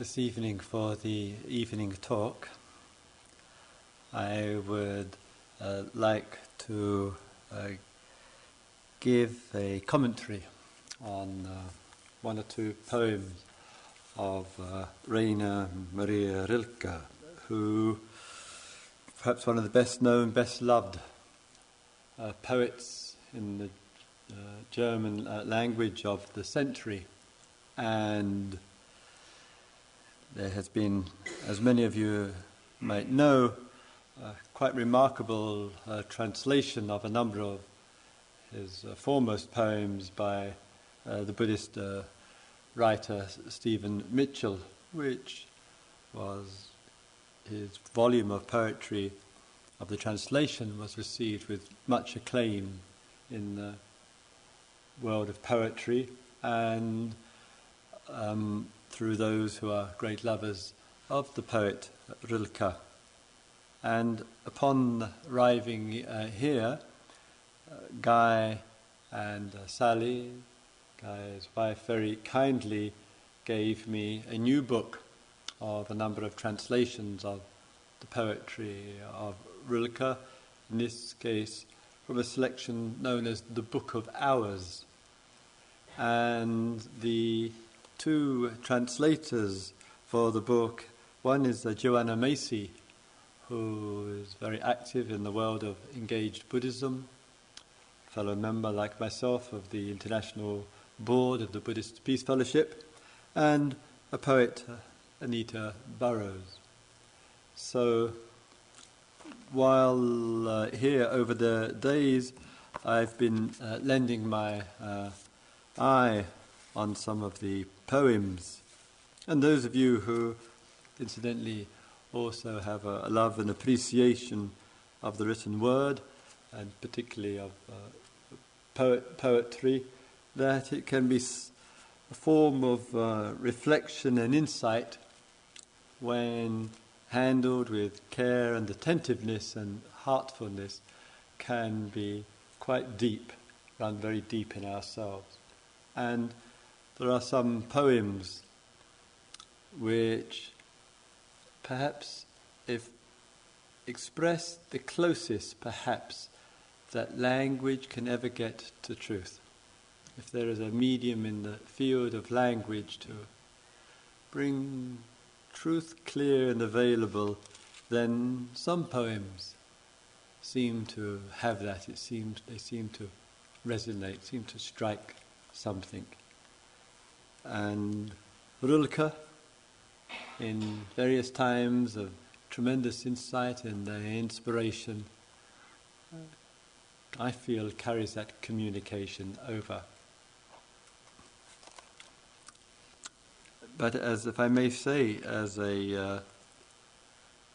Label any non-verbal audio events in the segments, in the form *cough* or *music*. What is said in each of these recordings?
this evening for the evening talk, I would uh, like to uh, give a commentary on uh, one or two poems of uh, Rainer Maria Rilke, who perhaps one of the best known, best loved uh, poets in the uh, German language of the century. And there has been, as many of you might know, a quite remarkable uh, translation of a number of his uh, foremost poems by uh, the Buddhist uh, writer Stephen Mitchell, which was his volume of poetry of the translation was received with much acclaim in the world of poetry. And um, through those who are great lovers of the poet Rilke. And upon arriving uh, here, uh, Guy and uh, Sally, Guy's wife, very kindly gave me a new book of a number of translations of the poetry of Rilke, in this case from a selection known as the Book of Hours. And the two translators for the book one is Joanna Macy, who is very active in the world of engaged Buddhism, fellow member like myself of the International Board of the Buddhist Peace Fellowship, and a poet, Anita Barrows. So while uh, here over the days, I've been uh, lending my uh, eye on some of the poems. And those of you who, incidentally, also have a, love and appreciation of the written word, and particularly of uh, poet, poetry, that it can be a form of uh, reflection and insight when handled with care and attentiveness and heartfulness can be quite deep, run very deep in ourselves. And there are some poems which perhaps, if expressed the closest, perhaps, that language can ever get to truth. If there is a medium in the field of language to bring truth clear and available, then some poems seem to have that. It seems they seem to resonate, seem to strike something. And Rilke, in various times of tremendous insight and inspiration, I feel carries that communication over. But as if I may say, as a uh,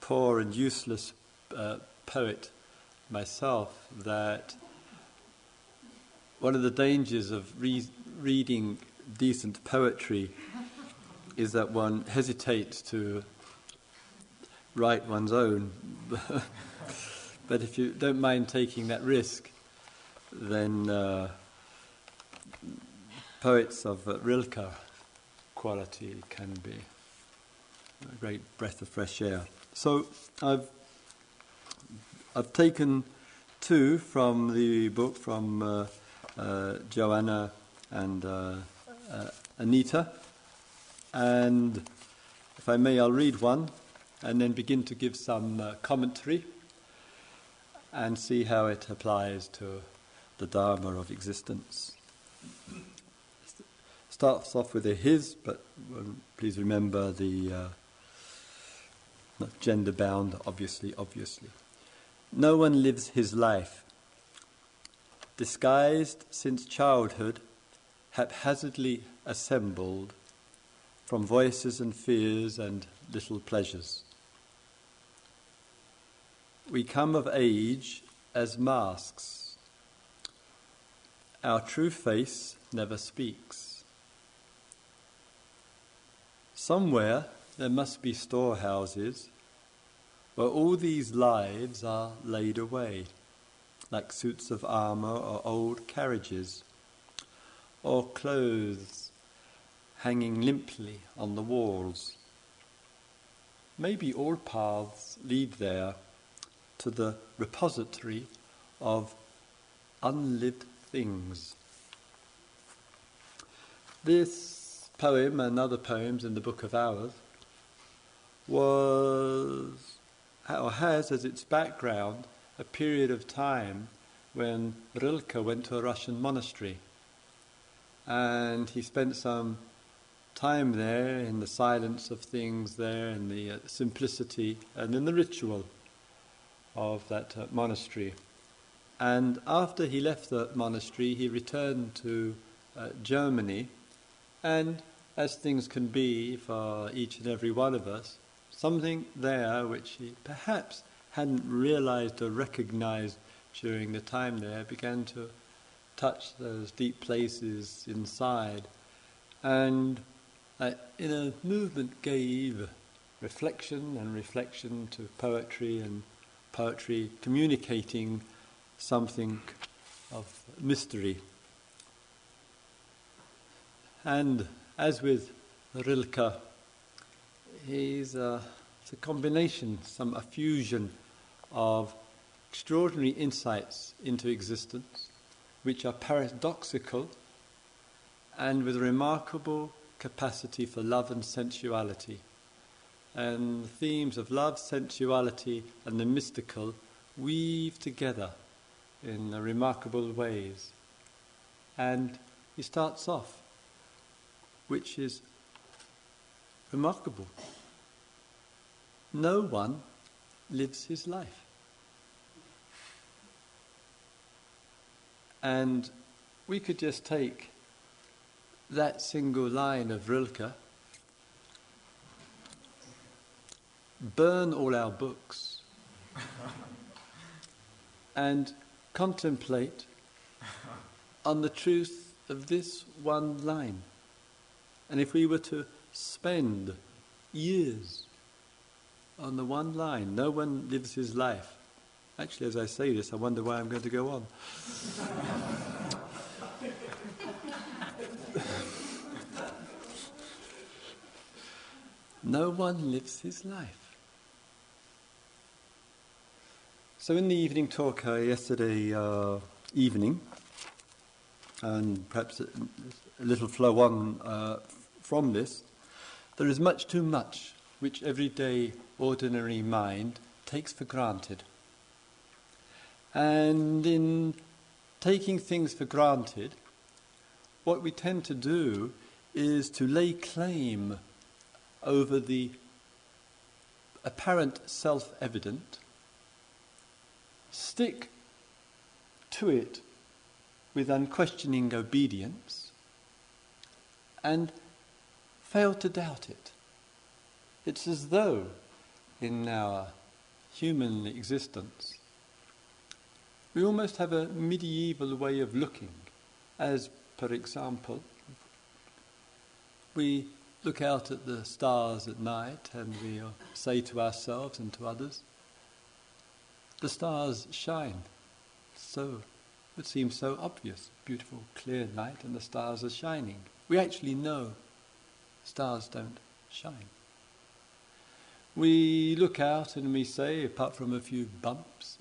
poor and useless uh, poet myself, that one of the dangers of re- reading decent poetry is that one hesitates to write one's own. *laughs* but if you don't mind taking that risk, then uh, poets of uh, Rilke quality can be a great breath of fresh air. So I've I've taken two from the book from uh, uh, Joanna and uh, Anita, and if I may, I'll read one and then begin to give some uh, commentary and see how it applies to the Dharma of existence starts off with a his, but um, please remember the uh, not gender bound, obviously, obviously. No one lives his life. Disguised since childhood, haphazardly assembled from voices and fears and little pleasures. We come of age as masks. Our true face never speaks. Somewhere there must be storehouses where all these lives are laid away, like suits of armour or old carriages, or clothes hanging limply on the walls, maybe all paths lead there to the repository of unlived things. This poem and other poems in the Book of Hours was or has as its background a period of time when Rilke went to a Russian monastery and he spent some time there in the silence of things there, in the uh, simplicity and in the ritual of that uh, monastery. And after he left the monastery, he returned to uh, Germany, and as things can be for each and every one of us, something there which he perhaps hadn't realized or recognized during the time there began to touch those deep places inside. And uh, in a movement gave reflection and reflection to poetry and poetry communicating something of mystery. And as with Rilke, he's a, it's a combination, some a fusion of extraordinary insights into existence, which are paradoxical and with remarkable capacity for love and sensuality. And the themes of love, sensuality, and the mystical weave together in remarkable ways. And he starts off, which is remarkable. No one lives his life. And we could just take that single line of Rilke, burn all our books, *laughs* and contemplate on the truth of this one line. And if we were to spend years on the one line, no one lives his life. Actually, as I say this, I wonder why I'm going to go on. No one lives his life. So, in the evening talk uh, yesterday uh, evening, and perhaps a, little flow on uh, from this, there is much too much which everyday ordinary mind takes for granted. And in taking things for granted, what we tend to do is to lay claim over the apparent self evident, stick to it with unquestioning obedience, and fail to doubt it. It's as though in our human existence we almost have a medieval way of looking, as, per example, we look out at the stars at night and we say to ourselves and to others, the stars shine. So, it seems so obvious. Beautiful, clear night and the stars are shining. We actually know stars don't shine. We look out and we say, apart from a few bumps,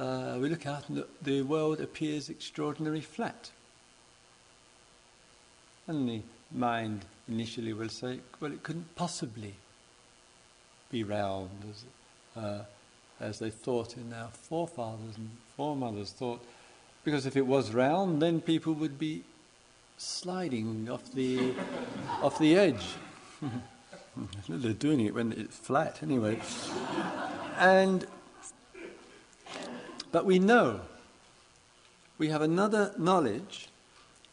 uh, we look out and the world appears extraordinarily flat. And the mind initially will say, well, it couldn't possibly be round as, uh, as they thought in our forefathers and foremothers thought. Because if it was round, then people would be sliding off the, *laughs* off the edge. *laughs* They're doing it when it's flat anyway. and, but we know, we have another knowledge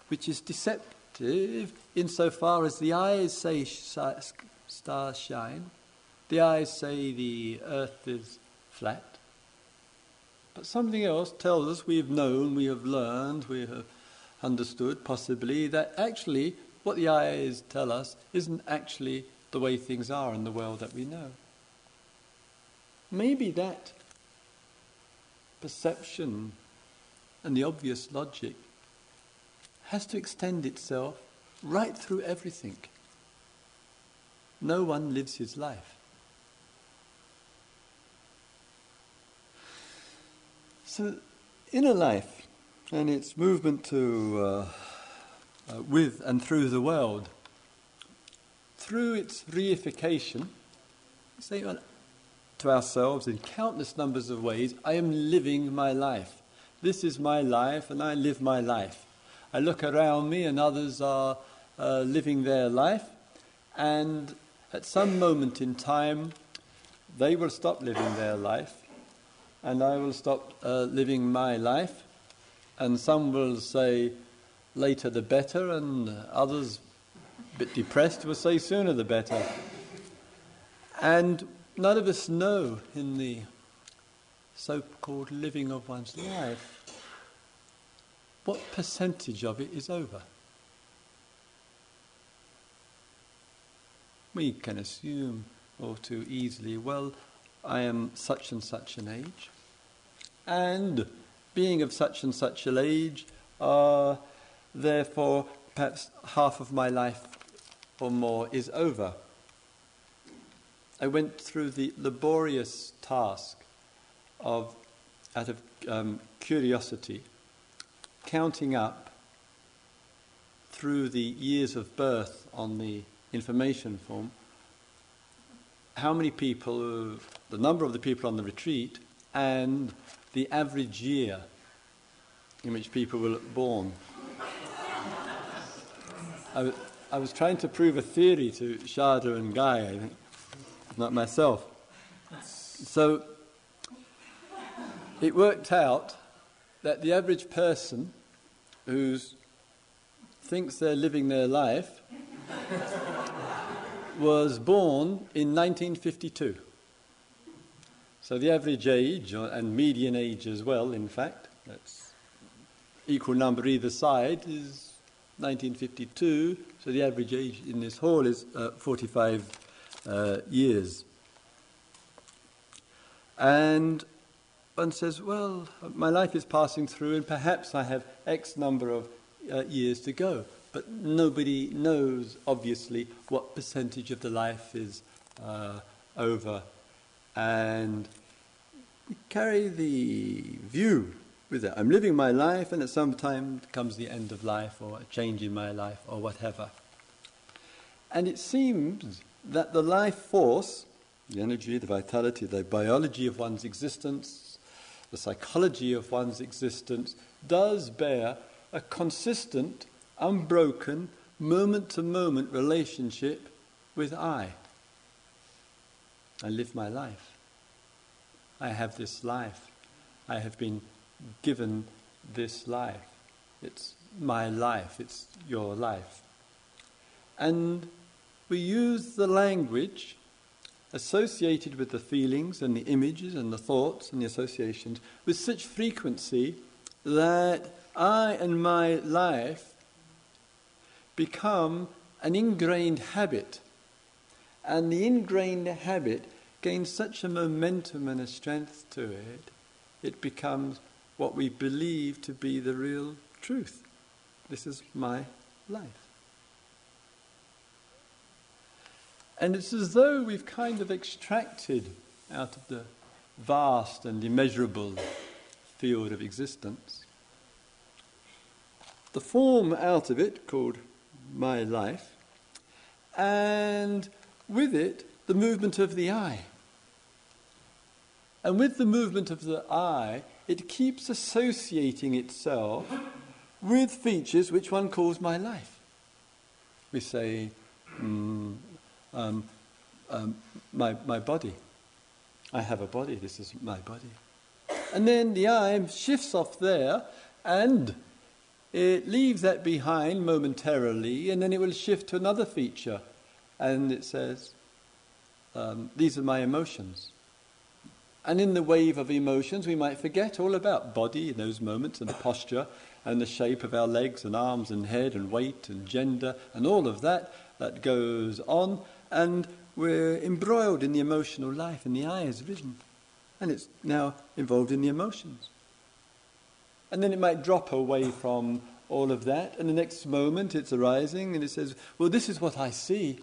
which is deceptive insofar as the eyes say stars shine, the eyes say the earth is flat. But something else tells us we have known, we have learned, we have understood possibly that actually what the eyes tell us isn't actually the way things are in the world that we know. Maybe that perception and the obvious logic has to extend itself right through everything. no one lives his life. So, inner life and its movement to uh, uh, with and through the world, through its reification, say to ourselves in countless numbers of ways, I am living my life. This is my life, and I live my life. I look around me, and others are uh, living their life, and at some moment in time, they will stop living their life, and I will stop uh, living my life. And some will say, later the better, and others, a bit depressed, will say sooner the better. And none of us know in the so called living of one's life what percentage of it is over. We can assume all too easily, well, I am such and such an age, and being of such and such an age, uh, therefore perhaps half of my life or more is over. I went through the laborious task of, out of um, curiosity, counting up through the years of birth on the information form how many people, the number of the people on the retreat, and the average year in which people were born. I, I was trying to prove a theory to Sharda and Guy, I think not myself. So it worked out that the average person who thinks they're living their life was born in 1952. So the average age, and median age as well, in fact, that's equal number either side, is 1952. So the average age in this hall is uh, 45 uh, years. And one says, well, my life is passing through, and perhaps I have X number of uh, years to go. But nobody knows, obviously, what percentage of the life is uh, over. And we carry the view with it. I'm living my life, and at some time comes the end of life, or a change in my life, or whatever. And it seems that the life force, the energy, the vitality, the biology of one's existence, the psychology of one's existence, does bear a consistent, unbroken, moment to moment relationship with I. I live my life. I have this life. I have been given this life. It's my life. It's your life. And we use the language associated with the feelings and the images and the thoughts and the associations with such frequency that I and my life become an ingrained habit. And the ingrained habit gains such a momentum and a strength to it, it becomes what we believe to be the real truth. This is my life. And it's as though we've kind of extracted out of the vast and immeasurable field of existence the form out of it called my life, and with it the movement of the eye. And with the movement of the eye, it keeps associating itself with features which one calls my life. We say, mm, um, um, my, my body. I have a body, this is my body. And then the I shifts off there and it leaves that behind momentarily and then it will shift to another feature. And it says, um, These are my emotions. And in the wave of emotions, we might forget all about body in those moments and posture and the shape of our legs and arms and head and weight and gender and all of that that goes on and we're embroiled in the emotional life, and the I has risen, and it's now involved in the emotions. And then it might drop away from all of that, and the next moment it's arising, and it says, Well, this is what I see.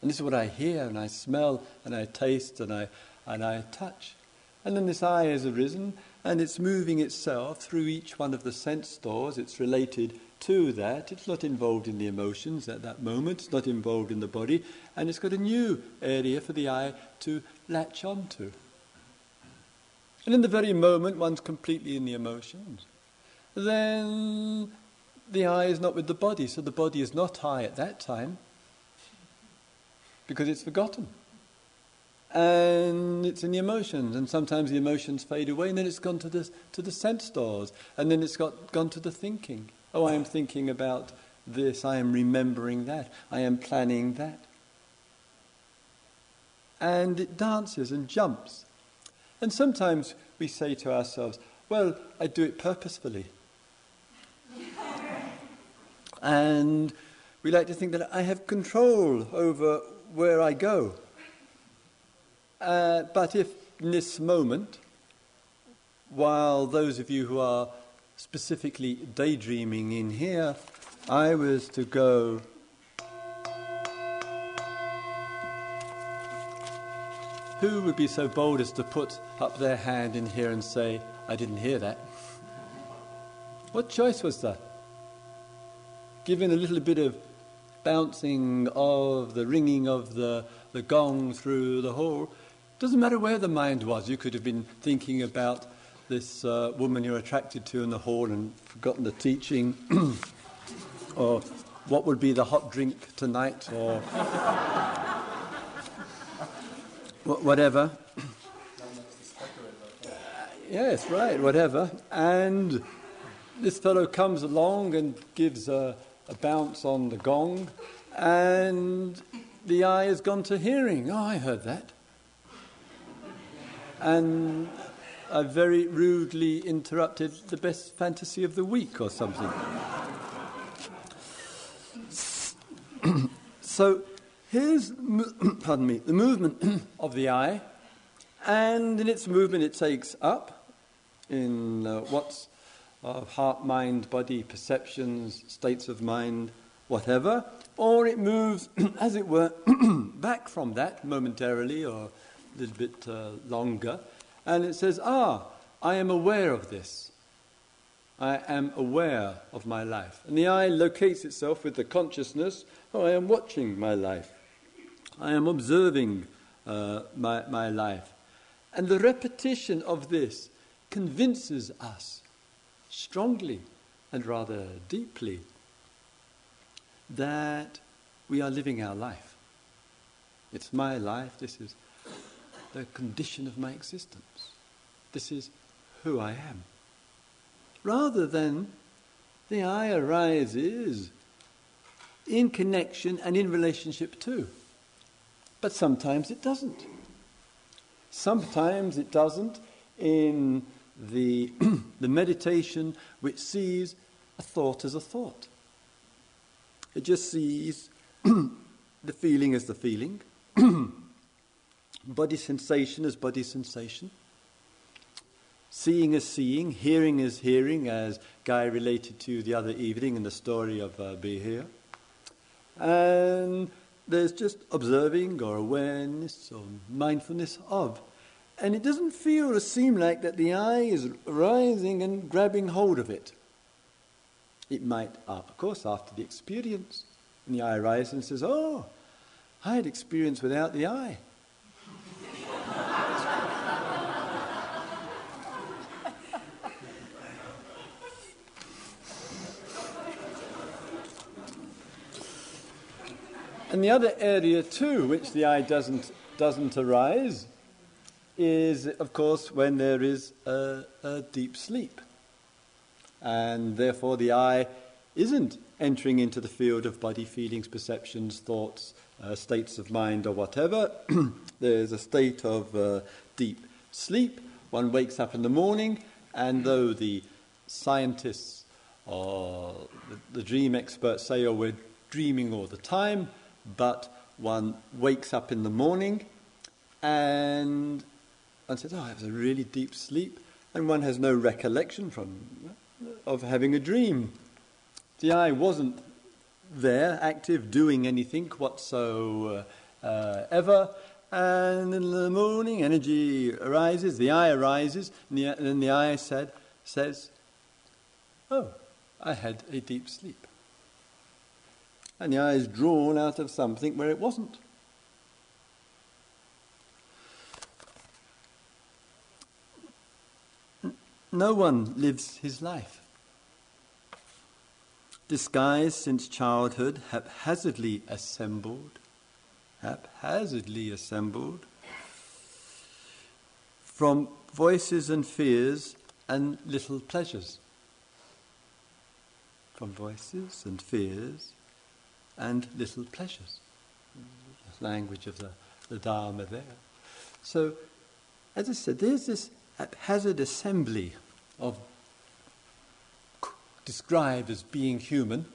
And this is what I hear and I smell and I taste and I, and I touch. And then this eye has arisen and it's moving itself through each one of the sense doors. It's related to that. It's not involved in the emotions at that moment, it's not involved in the body, and it's got a new area for the eye to latch onto. And in the very moment one's completely in the emotions, then the eye is not with the body, so the body is not high at that time because it's forgotten. And it's in the emotions, and sometimes the emotions fade away, and then it's gone to the, to the sense doors, and then it's got, gone to the thinking. Oh, I am thinking about this, I am remembering that, I am planning that. And it dances and jumps. And sometimes we say to ourselves, well, I do it purposefully. *laughs* and we like to think that I have control over where I go. Uh, but if in this moment, while those of you who are specifically daydreaming in here, I was to go Who would be so bold as to put up their hand in here and say, I didn't hear that? What choice was that? Given a little bit of bouncing of the ringing of the, the gong through the hall, doesn't matter where the mind was. You could have been thinking about this uh, woman you're attracted to in the hall and forgotten the teaching, *clears throat* or what would be the hot drink tonight, or *laughs* whatever. *clears throat* yes, right, whatever. And this fellow comes along and gives a, a bounce on the gong, and the eye has gone to hearing. Oh, I heard that. And I very rudely interrupted the best fantasy of the week or something. *clears throat* so here's, *clears throat* pardon me, the movement *clears throat* of the eye, and in its movement it takes up in uh, what's of heart, mind, body, perceptions, states of mind, whatever, or it moves, as it were, back from that momentarily or a little bit uh, longer, and it says, Ah, I am aware of this. I am aware of my life. And the eye locates itself with the consciousness, Oh, I am watching my life. I am observing uh, my, my life. And the repetition of this convinces us strongly and rather deeply that we are living our life. It's my life, this is the condition of my existence, this is who I am. Rather than the I arises in connection and in relationship to. But sometimes it doesn't. Sometimes it doesn't in the, *clears throat* the meditation which sees a thought as a thought. It just sees *clears throat* the feeling as the feeling, *clears throat* body sensation as body sensation, seeing as seeing, hearing as hearing, as Guy related to the other evening in the story of uh, Be Here. And there's just observing or awareness or mindfulness of. And it doesn't feel or seem like that the eye is rising and grabbing hold of it. It might, of course, after the experience. And the eye rises and says, Oh, I had experience without the I. And the other area, too, which the eye doesn't, doesn't arise, is, of course, when there is a, a deep sleep. And therefore, the eye isn't entering into the field of body, feelings, perceptions, thoughts, uh, states of mind, or whatever. *clears throat* There's a state of uh, deep sleep. One wakes up in the morning, and though the scientists or the, the dream experts say, oh, we're dreaming all the time, but one wakes up in the morning and one says, Oh, I was a really deep sleep, and one has no recollection from, of having a dream. The eye wasn't there, active, doing anything whatsoever, ever. And in the morning, energy arises, the eye arises, and the, and the I said, says, Oh, I had a deep sleep. And the eye is drawn out of something where it wasn't. No one lives his life. Disguised since childhood, haphazardly assembled, haphazardly assembled from voices and fears and little pleasures. From voices and fears and little pleasures. The language of the, the Dharma there. So, as I said, there's this haphazard assembly of described as being human,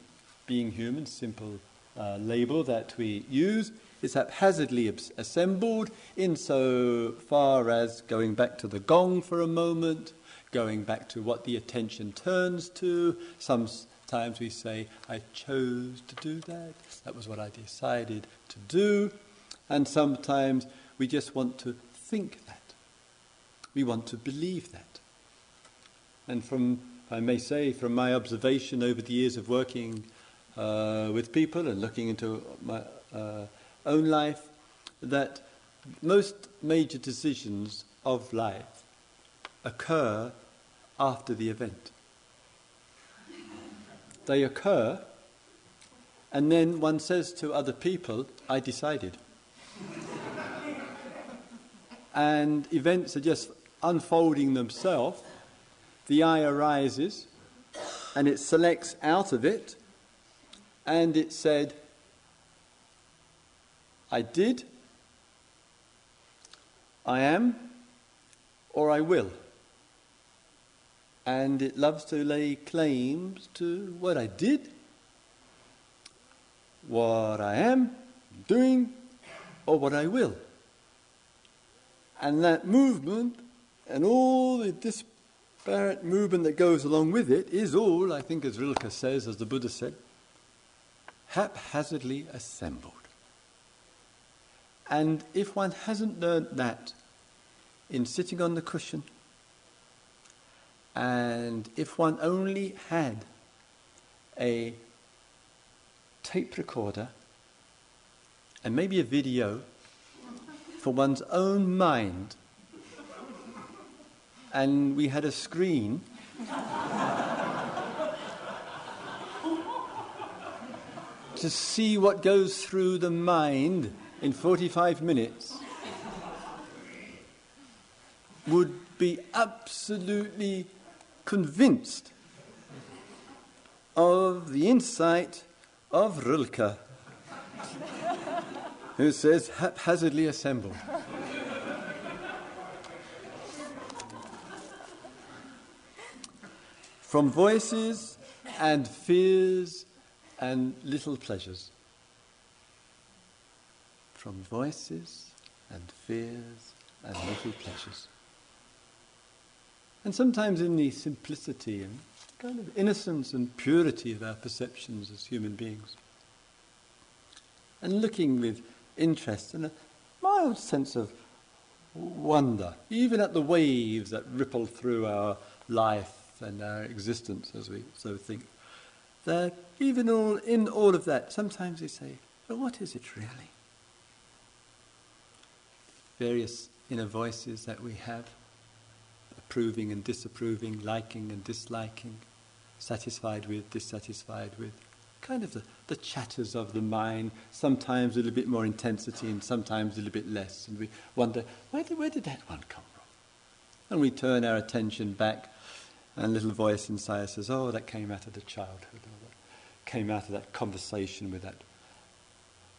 being human, simple uh, label that we use, is haphazardly assembled in so far as going back to the gong for a moment, going back to what the attention turns to. Sometimes we say, I chose to do that, that was what I decided to do. And sometimes we just want to think that. We want to believe that. And from, I may say, from my observation over the years of working uh, with people and looking into my uh, own life, that most major decisions of life occur after the event. They occur, and then one says to other people, I decided. and events are just unfolding themselves, the I arises and it selects out of it and it said, I did, I am, or I will. And it loves to lay claims to what I did, what I am doing, or what I will. And that movement and all the disparate movement that goes along with it is all, I think, as Rilke says, as the Buddha said, haphazardly assembled. And if one hasn't learned that in sitting on the cushion, and if one only had a tape recorder and maybe a video for one's own mind and we had a screen. to see what goes through the mind in 45 minutes would be absolutely convinced of the insight of Rilke, who says haphazardly assembled. from voices and fears and little pleasures. From voices and fears and little pleasures. And sometimes in the simplicity and kind of innocence and purity of our perceptions as human beings. And looking with interest and a mild sense of wonder, even at the waves that ripple through our life and our existence as we so think. That even all, in all of that, sometimes we say, but what is it really? Various inner voices that we have, approving and disapproving, liking and disliking, satisfied with, dissatisfied with, kind of the, the chatters of the mind, sometimes a little bit more intensity and sometimes a little bit less. And we wonder, where did, where did that one come from? And we turn our attention back and little voice inside says, Oh, that came out of the childhood, or that came out of that conversation with that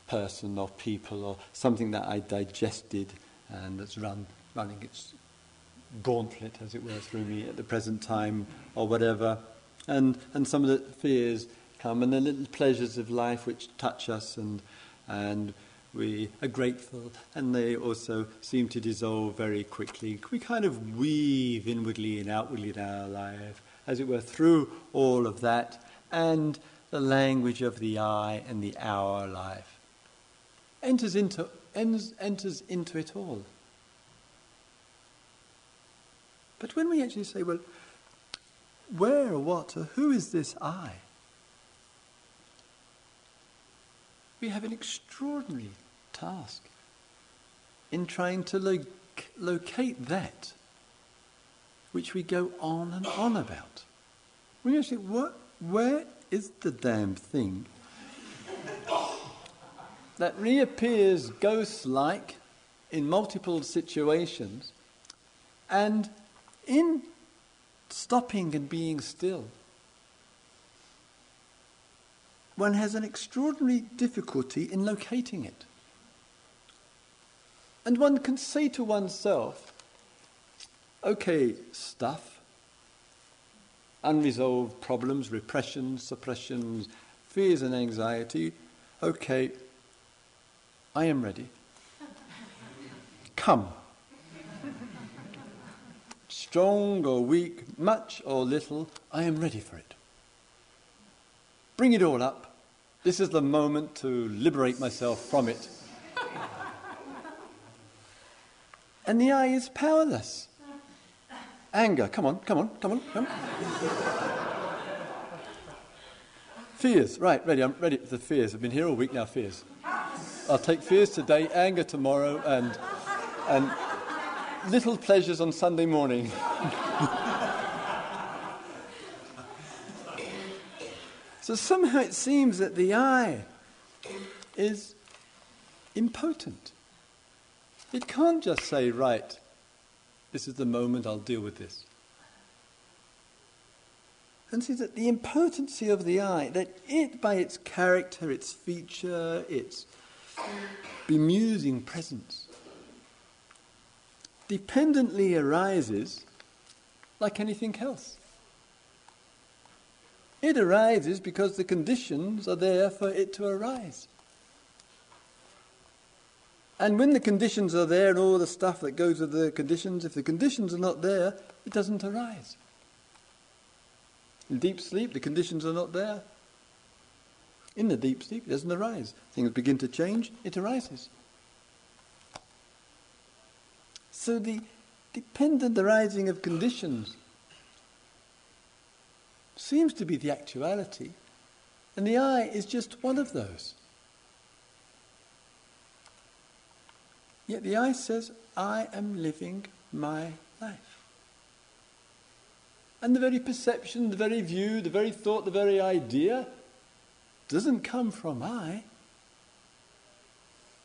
person or people, or something that I digested and that's run, running its gauntlet, as it were, through me at the present time, or whatever. And, and some of the fears come, and the little pleasures of life which touch us and, and we are grateful, and they also seem to dissolve very quickly. We kind of weave inwardly and outwardly in our life, as it were, through all of that, and the language of the I and the our life. enters into, enters into it all. But when we actually say, well, where or what or who is this I? We have an extraordinary task in trying to lo- locate that which we go on and on about. You say, what, where is the damn thing that reappears ghost like in multiple situations and in stopping and being still, one has an extraordinary difficulty in locating it. And one can say to oneself, okay, stuff, unresolved problems, repressions, suppressions, fears and anxiety, okay, I am ready. Come strong or weak, much or little, I am ready for it. Bring it all up. This is the moment to liberate myself from it. *laughs* and the eye is powerless. Anger, come on, come on, come on, come on. fears, right, ready, I'm ready for the fears. I've been here all week now, fears. I'll take fears today, anger tomorrow, and, and little pleasures on Sunday morning. so somehow it seems that the eye is impotent. It can't just say, right, this is the moment I'll deal with this. And see that the impotency of the eye, that it by its character, its feature, its bemusing presence, dependently arises like anything else. It arises because the conditions are there for it to arise. And when the conditions are there and all the stuff that goes with the conditions, if the conditions are not there, it doesn't arise. In deep sleep, the conditions are not there. In the deep sleep, it doesn't arise. Things begin to change, it arises. So the dependent arising of conditions seems to be the actuality, and the I is just one of those. Yet the I says, I am living my life. And the very perception, the very view, the very thought, the very idea doesn't come from I.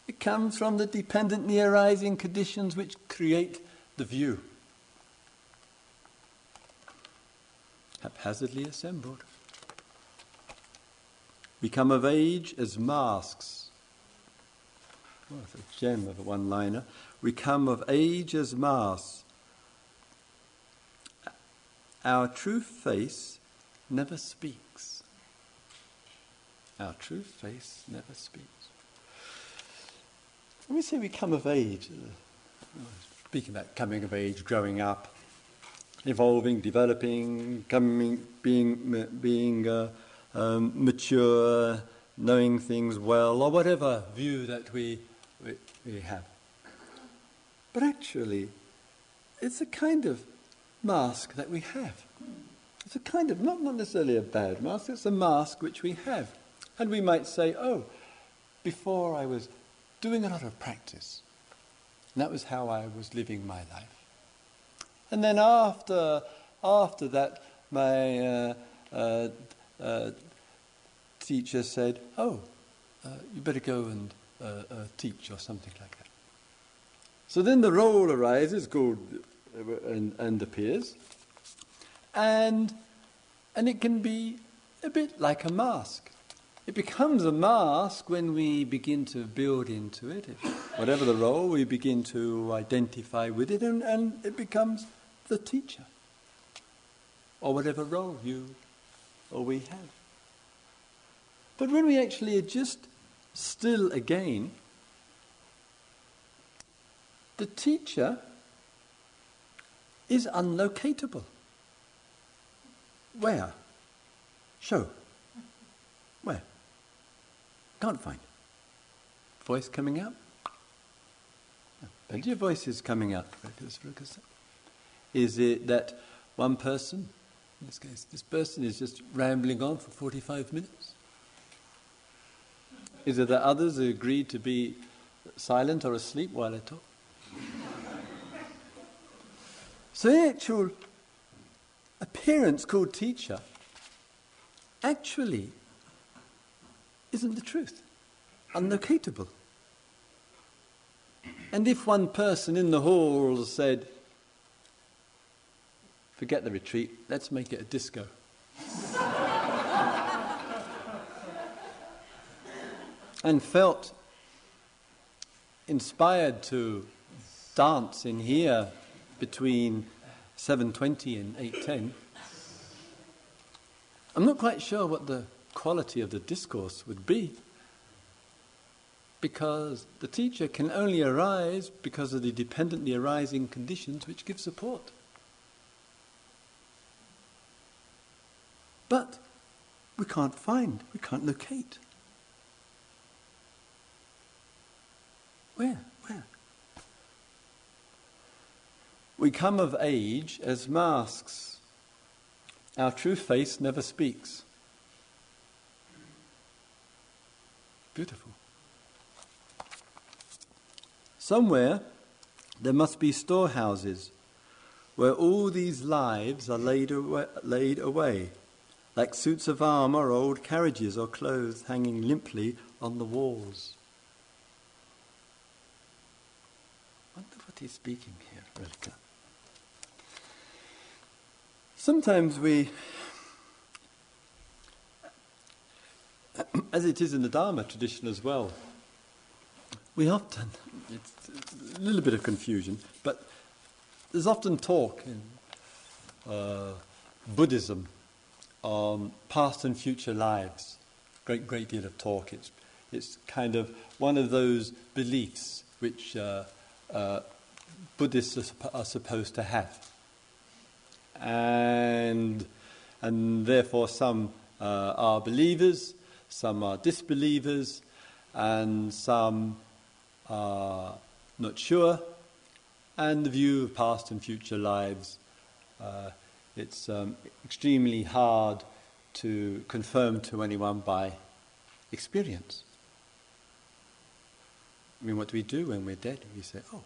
It comes from the dependently arising conditions which create the view. Haphazardly assembled. We come of age as masks. It's a gem of a one liner. We come of age as masks. Our true face never speaks. Our true face never speaks. When we say we come of age, uh, speaking about coming of age, growing up, evolving, developing, coming, being, being uh, um, mature, knowing things well, or whatever view that we, we, we have. But actually, it's a kind of mask that we have. It's a kind of, not, not necessarily a bad mask, it's a mask which we have. And we might say, oh, before I was doing a lot of practice. And that was how I was living my life. And then after, after that, my uh, uh, uh, teacher said, Oh, uh, you better go and uh, uh, teach or something like that. So then the role arises, called, and, and appears. And, and it can be a bit like a mask. It becomes a mask when we begin to build into it. Whatever the role, we begin to identify with it, and, and it becomes the teacher. Or whatever role you or we have. But when we actually are just still again, the teacher is unlocatable. Where? Show. Can't find. it. voice coming out? Plenty of voices coming out. Is it that one person, in this case, this person is just rambling on for 45 minutes? Is it that others agree to be silent or asleep while I talk? so the actual appearance called teacher actually isn't the truth, unlocatable. And if one person in the hall said, forget the retreat, let's make it a disco. *laughs* and felt inspired to dance in here between 7.20 and 8.10, I'm not quite sure what the quality of the discourse would be because the teacher can only arise because of the dependently arising conditions which give support. But we can't find, we can't locate. Where? Where? We come of age as masks. Our true face never speaks. Beautiful. Somewhere there must be storehouses where all these lives are laid away, laid away, like suits of armour or old carriages or clothes hanging limply on the walls. I wonder what he's speaking here, Rilke. Sometimes we, as it is in the Dharma tradition as well, we often, it's a little bit of confusion, but there's often talk in uh, Buddhism on past and future lives. Great, great deal of talk. It's, it's kind of one of those beliefs which uh, uh, Buddhists are, are supposed to have. And, and therefore, some uh, are believers, some are disbelievers, and some are not sure, and the view of past and future lives. Uh, it's um, extremely hard to confirm to anyone by experience. I mean, what do we do when we're dead? We say, oh,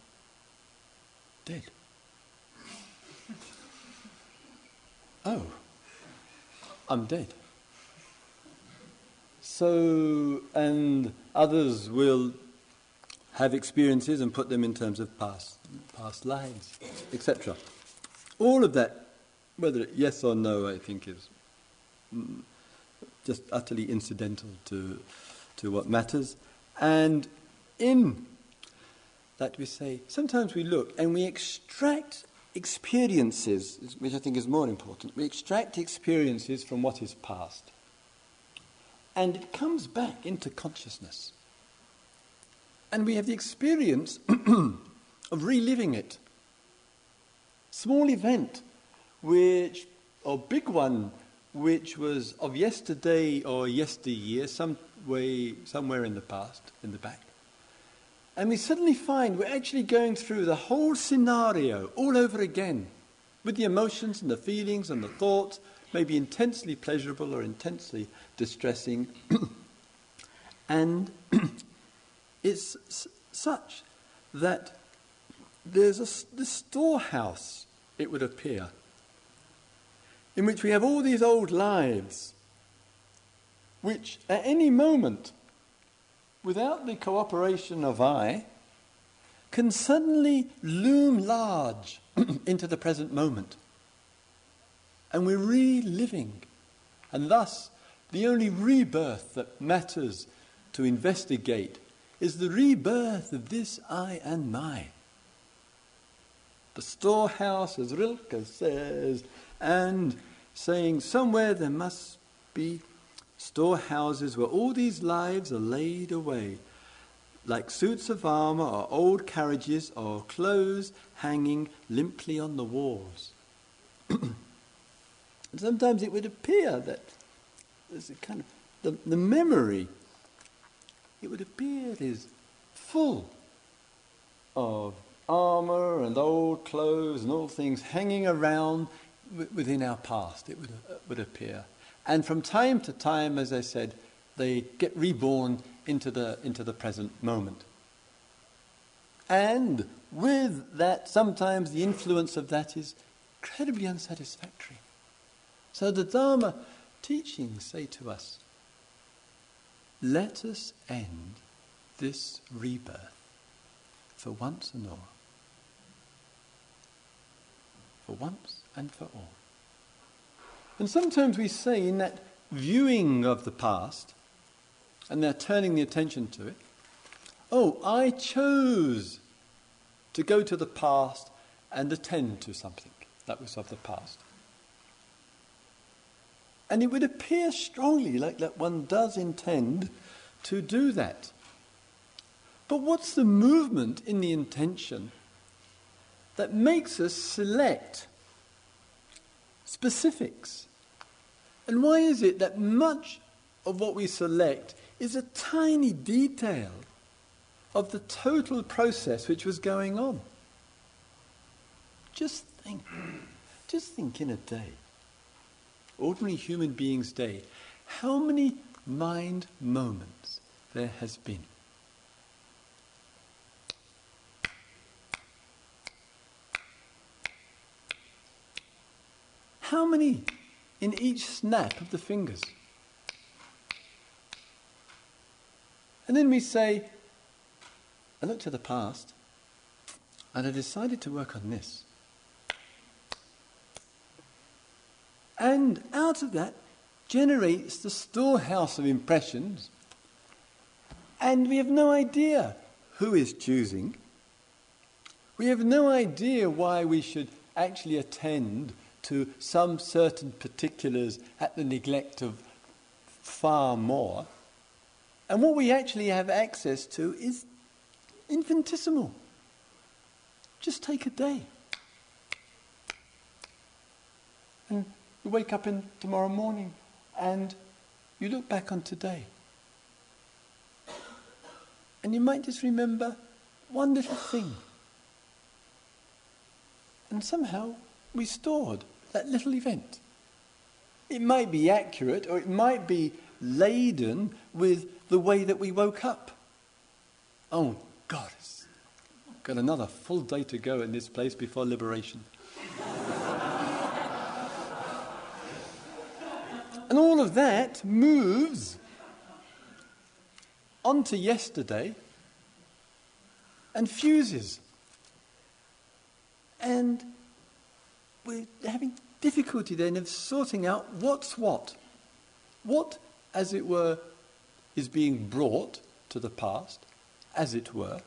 dead. *laughs* oh, I'm dead. So, and others will have experiences and put them in terms of past, past lives, etc. All of that, whether yes or no, I think is mm, just utterly incidental to, to what matters. And in that we say, sometimes we look and we extract experiences, which I think is more important. We extract experiences from what is past. And it comes back into consciousness. And we have the experience *clears throat* of reliving it. Small event, which, or big one, which was of yesterday or yesteryear, some way, somewhere in the past, in the back. And we suddenly find we're actually going through the whole scenario all over again, with the emotions and the feelings and the thoughts, maybe intensely pleasurable or intensely distressing. *coughs* and *coughs* it's s- such that there's a the storehouse, it would appear, in which we have all these old lives, which at any moment, without the cooperation of I, can suddenly loom large *coughs* into the present moment. And we're reliving. And thus, the only rebirth that matters to investigate is the rebirth of this I and my. The storehouse, as Rilke says, and saying somewhere there must be storehouses where all these lives are laid away, like suits of armour or old carriages or clothes hanging limply on the walls. *clears throat* sometimes it would appear that there's a kind of the, the memory it would appear is full of armour and old clothes and all things hanging around within our past, it would, uh, would appear. And from time to time, as I said, they get reborn into the, into the present moment. And with that, sometimes the influence of that is incredibly unsatisfactory. So the Dharma teachings say to us let us end this rebirth for once and all. For once and for all. And sometimes we say in that viewing of the past, and they're turning the attention to it, oh, I chose to go to the past and attend to something that was of the past. And it would appear strongly like that one does intend to do that. But what's the movement in the intention that makes us select specifics? And why is it that much of what we select is a tiny detail of the total process which was going on? Just think. Just think in a day ordinary human being's day, how many mind moments there has been. How many in each snap of the fingers? And then we say, I looked to the past and I decided to work on this. And out of that generates the storehouse of impressions. And we have no idea who is choosing. We have no idea why we should actually attend to some certain particulars at the neglect of far more. And what we actually have access to is infinitesimal. Just take a day. And you wake up in tomorrow morning and you look back on today. And you might just remember one little thing. And somehow we stored that little event. It might be accurate or it might be laden with the way that we woke up. Oh, God, got another full day to go in this place before liberation. And all of that moves onto yesterday and fuses. And we're having difficulty then of sorting out what's what. What, as it were, is being brought to the past, as it were,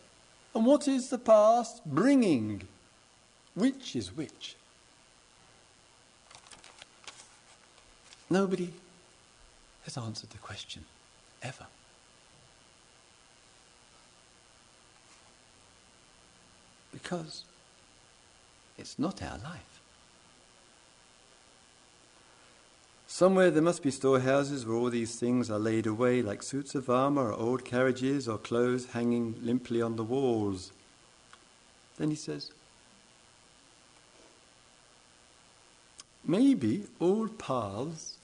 and what is the past bringing? Which is which? Nobody has answered the question, ever. Because it's not our life. Somewhere there must be storehouses where all these things are laid away, like suits of armour or old carriages or clothes hanging limply on the walls. Then he says, Maybe all paths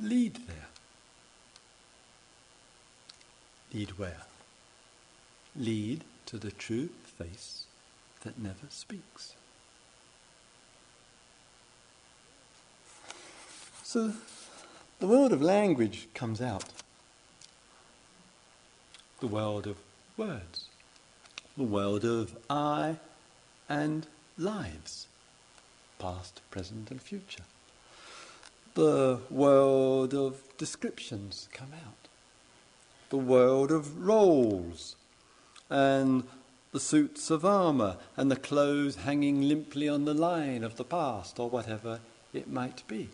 lead there. Lead where? Lead to the true face that never speaks. So the world of language comes out. The world of words. The world of I and lives past, present, and future. The world of descriptions come out. The world of roles and the suits of armour and the clothes hanging limply on the line of the past or whatever it might be.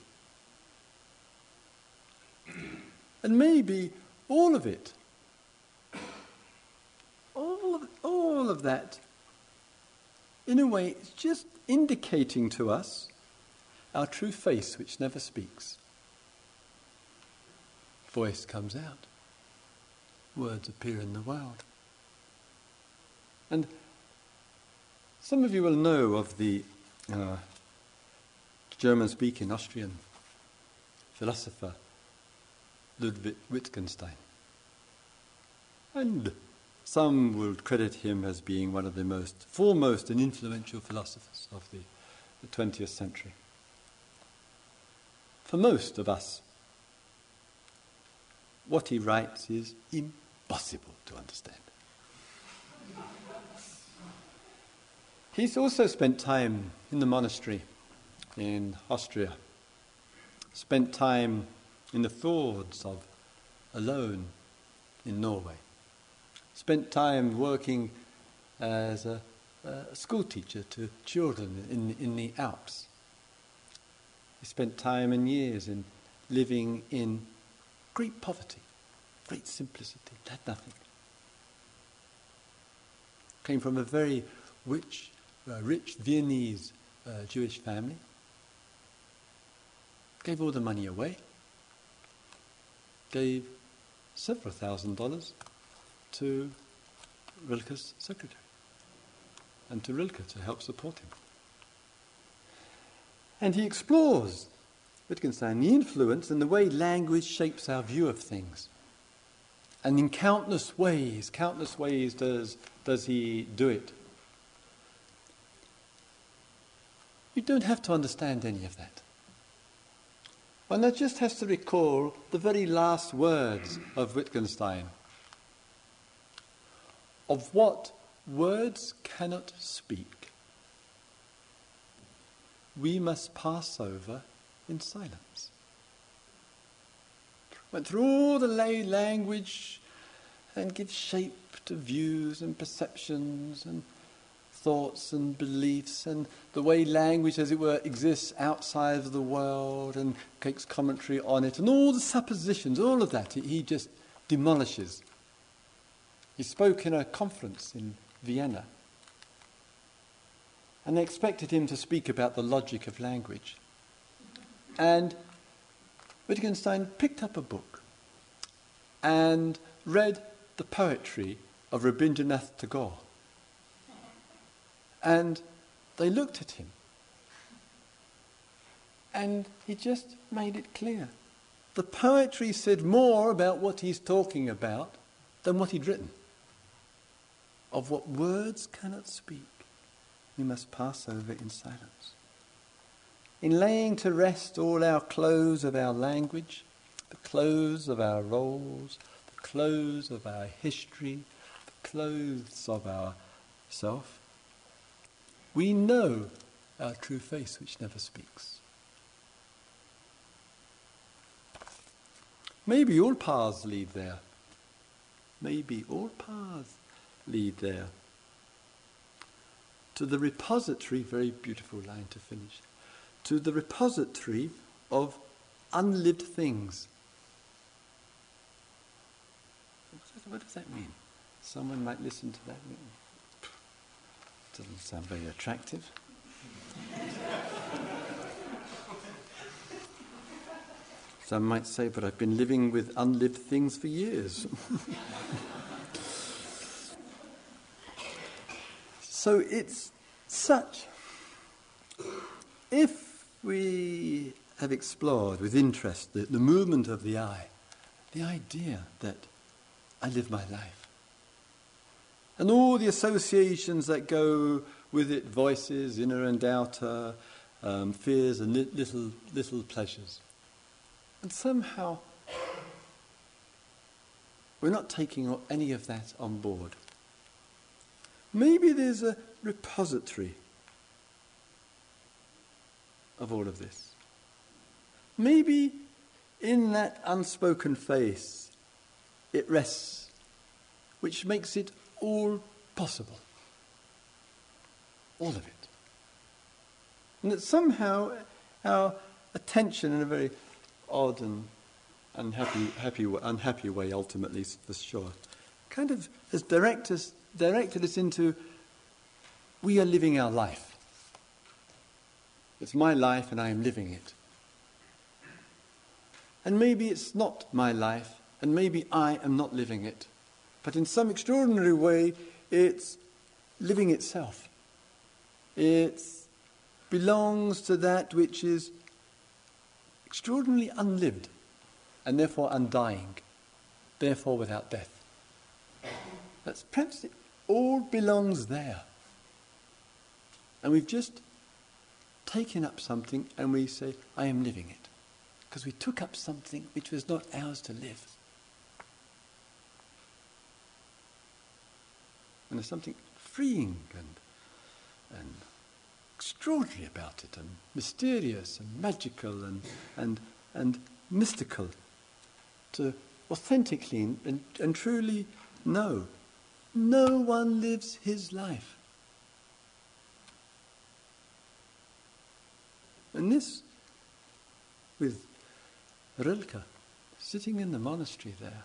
And maybe all of it, all of, all of that in a way, it's just indicating to us our true face, which never speaks. Voice comes out, words appear in the world. And some of you will know of the uh, German speaking Austrian philosopher Ludwig Wittgenstein. And some will credit him as being one of the most foremost and influential philosophers of the, the 20th century. For most of us, what he writes is impossible to understand. He's also spent time in the monastery in Austria, spent time in the fjords of alone in Norway, spent time working as a, a school teacher to children in, in the Alps. He spent time and years in living in great poverty, great simplicity, had nothing. Came from a very rich, uh, rich Viennese uh, Jewish family. Gave all the money away. Gave several thousand dollars to Rilke's secretary and to Rilke to help support him. And he explores Wittgenstein the influence and the way language shapes our view of things. And in countless ways, countless ways does, does he do it. You don't have to understand any of that. One just has to recall the very last words of Wittgenstein of what words cannot speak. We must pass over in silence. Went through all the lay language and give shape to views and perceptions and thoughts and beliefs and the way language, as it were, exists outside of the world and takes commentary on it and all the suppositions, all of that, he just demolishes. He spoke in a conference in Vienna and they expected him to speak about the logic of language. And Wittgenstein picked up a book and read the poetry of Rabindranath Tagore. And they looked at him. And he just made it clear. The poetry said more about what he's talking about than what he'd written. Of what words cannot speak, we must pass over in silence. In laying to rest all our clothes of our language, the clothes of our roles, the clothes of our history, the clothes of our self, we know our true face which never speaks. Maybe all paths lead there. Maybe all paths lead there. To the repository, very beautiful line to finish, to the repository of unlived things. What does that mean? Someone might listen to that. Doesn't sound very attractive. Some might say, but I've been living with unlived things for years. *laughs* so it's such. If we have explored with interest the, the movement of the I, the idea that I live my life, and all the associations that go with it voices, inner and outer, um, fears, and li- little, little pleasures. And somehow, we're not taking any of that on board. Maybe there's a repository of all of this. Maybe in that unspoken face it rests, which makes it all possible. All of it. And that somehow our attention, in a very odd and unhappy, happy, unhappy way, ultimately, for sure, kind of has direct us, directed us into we are living our life. It's my life and I am living it. And maybe it's not my life, and maybe I am not living it. But in some extraordinary way, it's living itself. It belongs to that which is extraordinarily unlived and therefore undying, therefore without death. That's perhaps all belongs there. And we've just taken up something and we say, I am living it. Because we took up something which was not ours to live. And there's something freeing and, and extraordinary about it, and mysterious and magical and, and, and mystical to authentically and, and and truly know. No one lives his life. And this, with Rilke, sitting in the monastery there,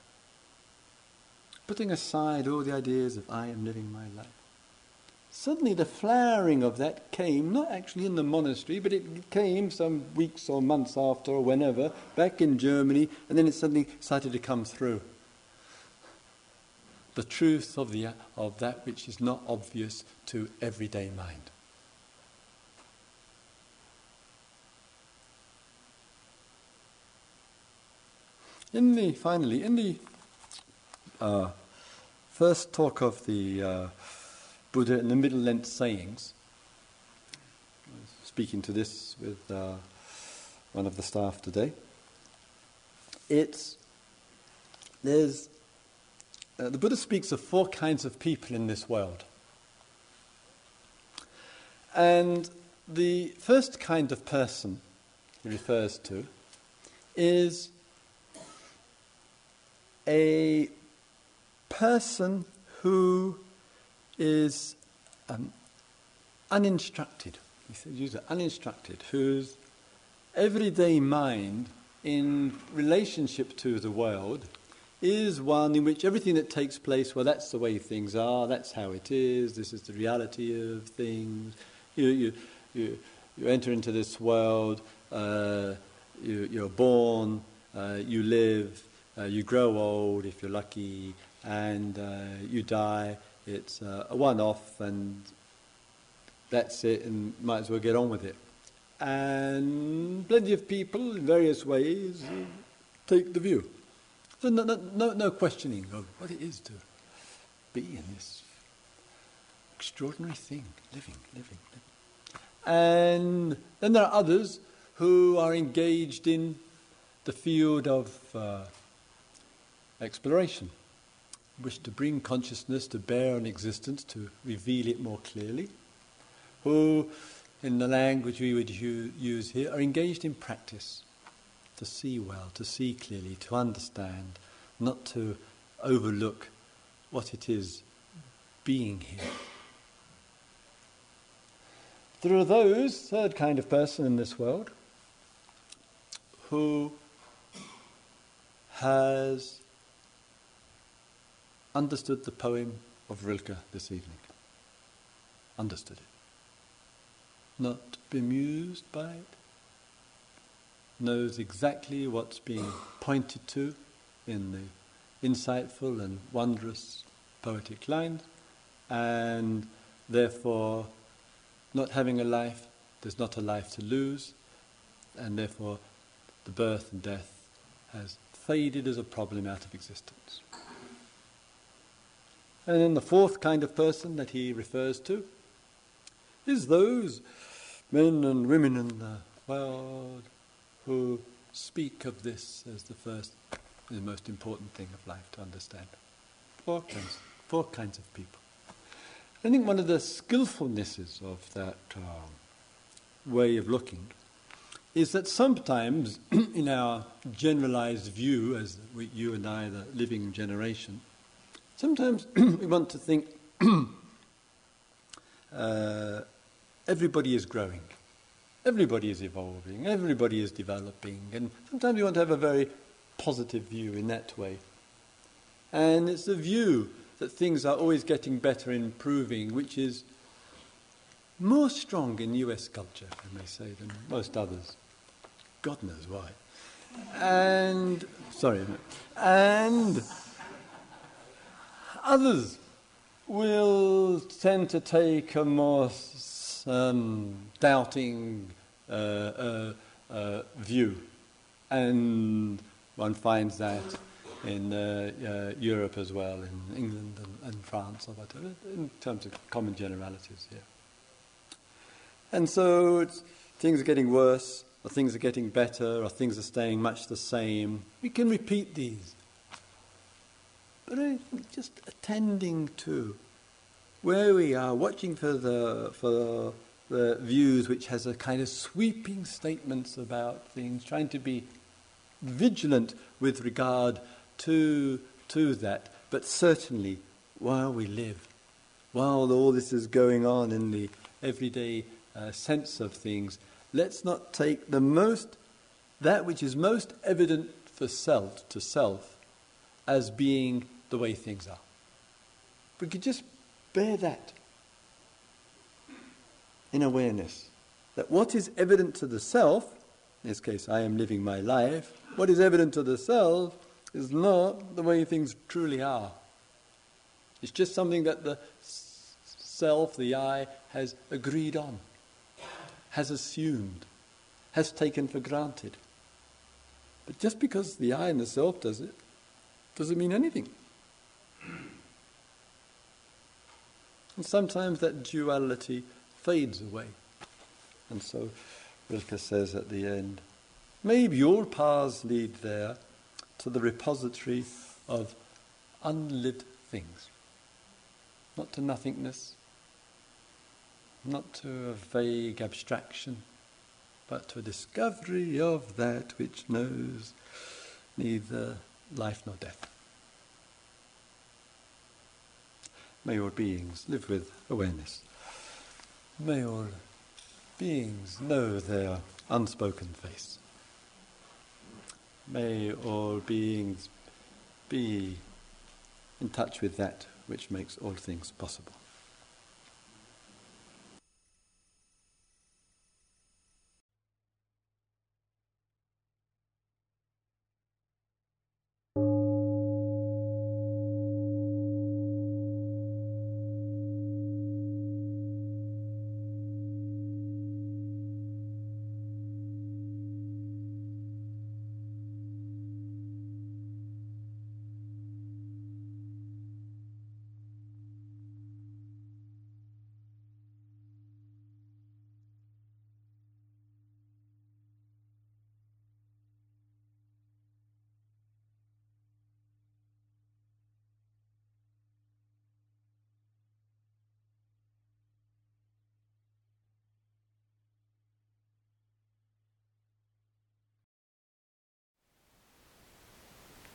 putting aside all the ideas of I am living my life. Suddenly, the flowering of that came, not actually in the monastery, but it came some weeks or months after or whenever, back in Germany, and then it suddenly started to come through. The truth of, the, of that which is not obvious to everyday mind. In the, finally, in the uh, first talk of the uh, Buddha in the Middle Length sayings, speaking to this with uh, one of the staff today, it's there's uh, the Buddha speaks of four kinds of people in this world. And the first kind of person he refers to is a person who is um, uninstructed, he says, use it, uninstructed, whose everyday mind in relationship to the world is one in which everything that takes place, well, that's the way things are, that's how it is, this is the reality of things. You, you, you, you enter into this world, uh, you, you're born, uh, you live, uh, you grow old if you're lucky, and uh, you die. It's uh, a one off, and that's it, and might as well get on with it. And plenty of people, in various ways, take the view. So, no, no, no questioning of what it is to be in this extraordinary thing, living, living, living. And then there are others who are engaged in the field of uh, exploration, wish to bring consciousness to bear on existence, to reveal it more clearly, who, in the language we would use here, are engaged in practice to see well, to see clearly, to understand, not to overlook what it is being here. There are those, third kind of person in this world, who has understood the poem of Rilke this evening. Understood it. Not bemused by it. Knows exactly what's being pointed to in the insightful and wondrous poetic lines, and therefore, not having a life, there's not a life to lose, and therefore, the birth and death has faded as a problem out of existence. And then the fourth kind of person that he refers to is those men and women in the world who speak of this as the first and the most important thing of life to understand. Four kinds, four kinds of people. I think one of the skillfulnesses of that um, way of looking is that sometimes *clears throat* in our generalized view, as we, you and I, the living generation, Sometimes *clears throat* we want to think *clears throat* uh, everybody is growing, everybody is evolving, everybody is developing, and sometimes we want to have a very positive view in that way. And it's the view that things are always getting better and improving, which is more strong in US culture, I may say, than most others. God knows why. And, sorry, and others will tend to take a more doubting uh, uh, uh, view. And one finds that in uh, Europe as well, in England and, and, France, or whatever, in terms of common generalities, yeah. And so things are getting worse, or things are getting better, or things are staying much the same. We can repeat these. But I think just attending to where we are, watching for the, for the views which has a kind of sweeping statements about things, trying to be vigilant with regard to, to that. But certainly, while we live, while all this is going on in the everyday uh, sense of things, let's not take the most, that which is most evident for self, to self, as being the way things are. We could just bear that in awareness. That what is evident to the self, in this case, I am living my life, what is evident to the self is not the way things truly are. It's just something that the self, the I, has agreed on, has assumed, has taken for granted. But just because the I and the self does it, doesn't mean anything. And sometimes that duality fades away. And so Rilke says at the end, maybe all paths lead there to the repository of unlived things. Not to nothingness, not to a vague abstraction, but to a discovery of that which knows neither life nor death. May all beings live with awareness. May all beings know their unspoken face. May all beings be in touch with that which makes all things possible.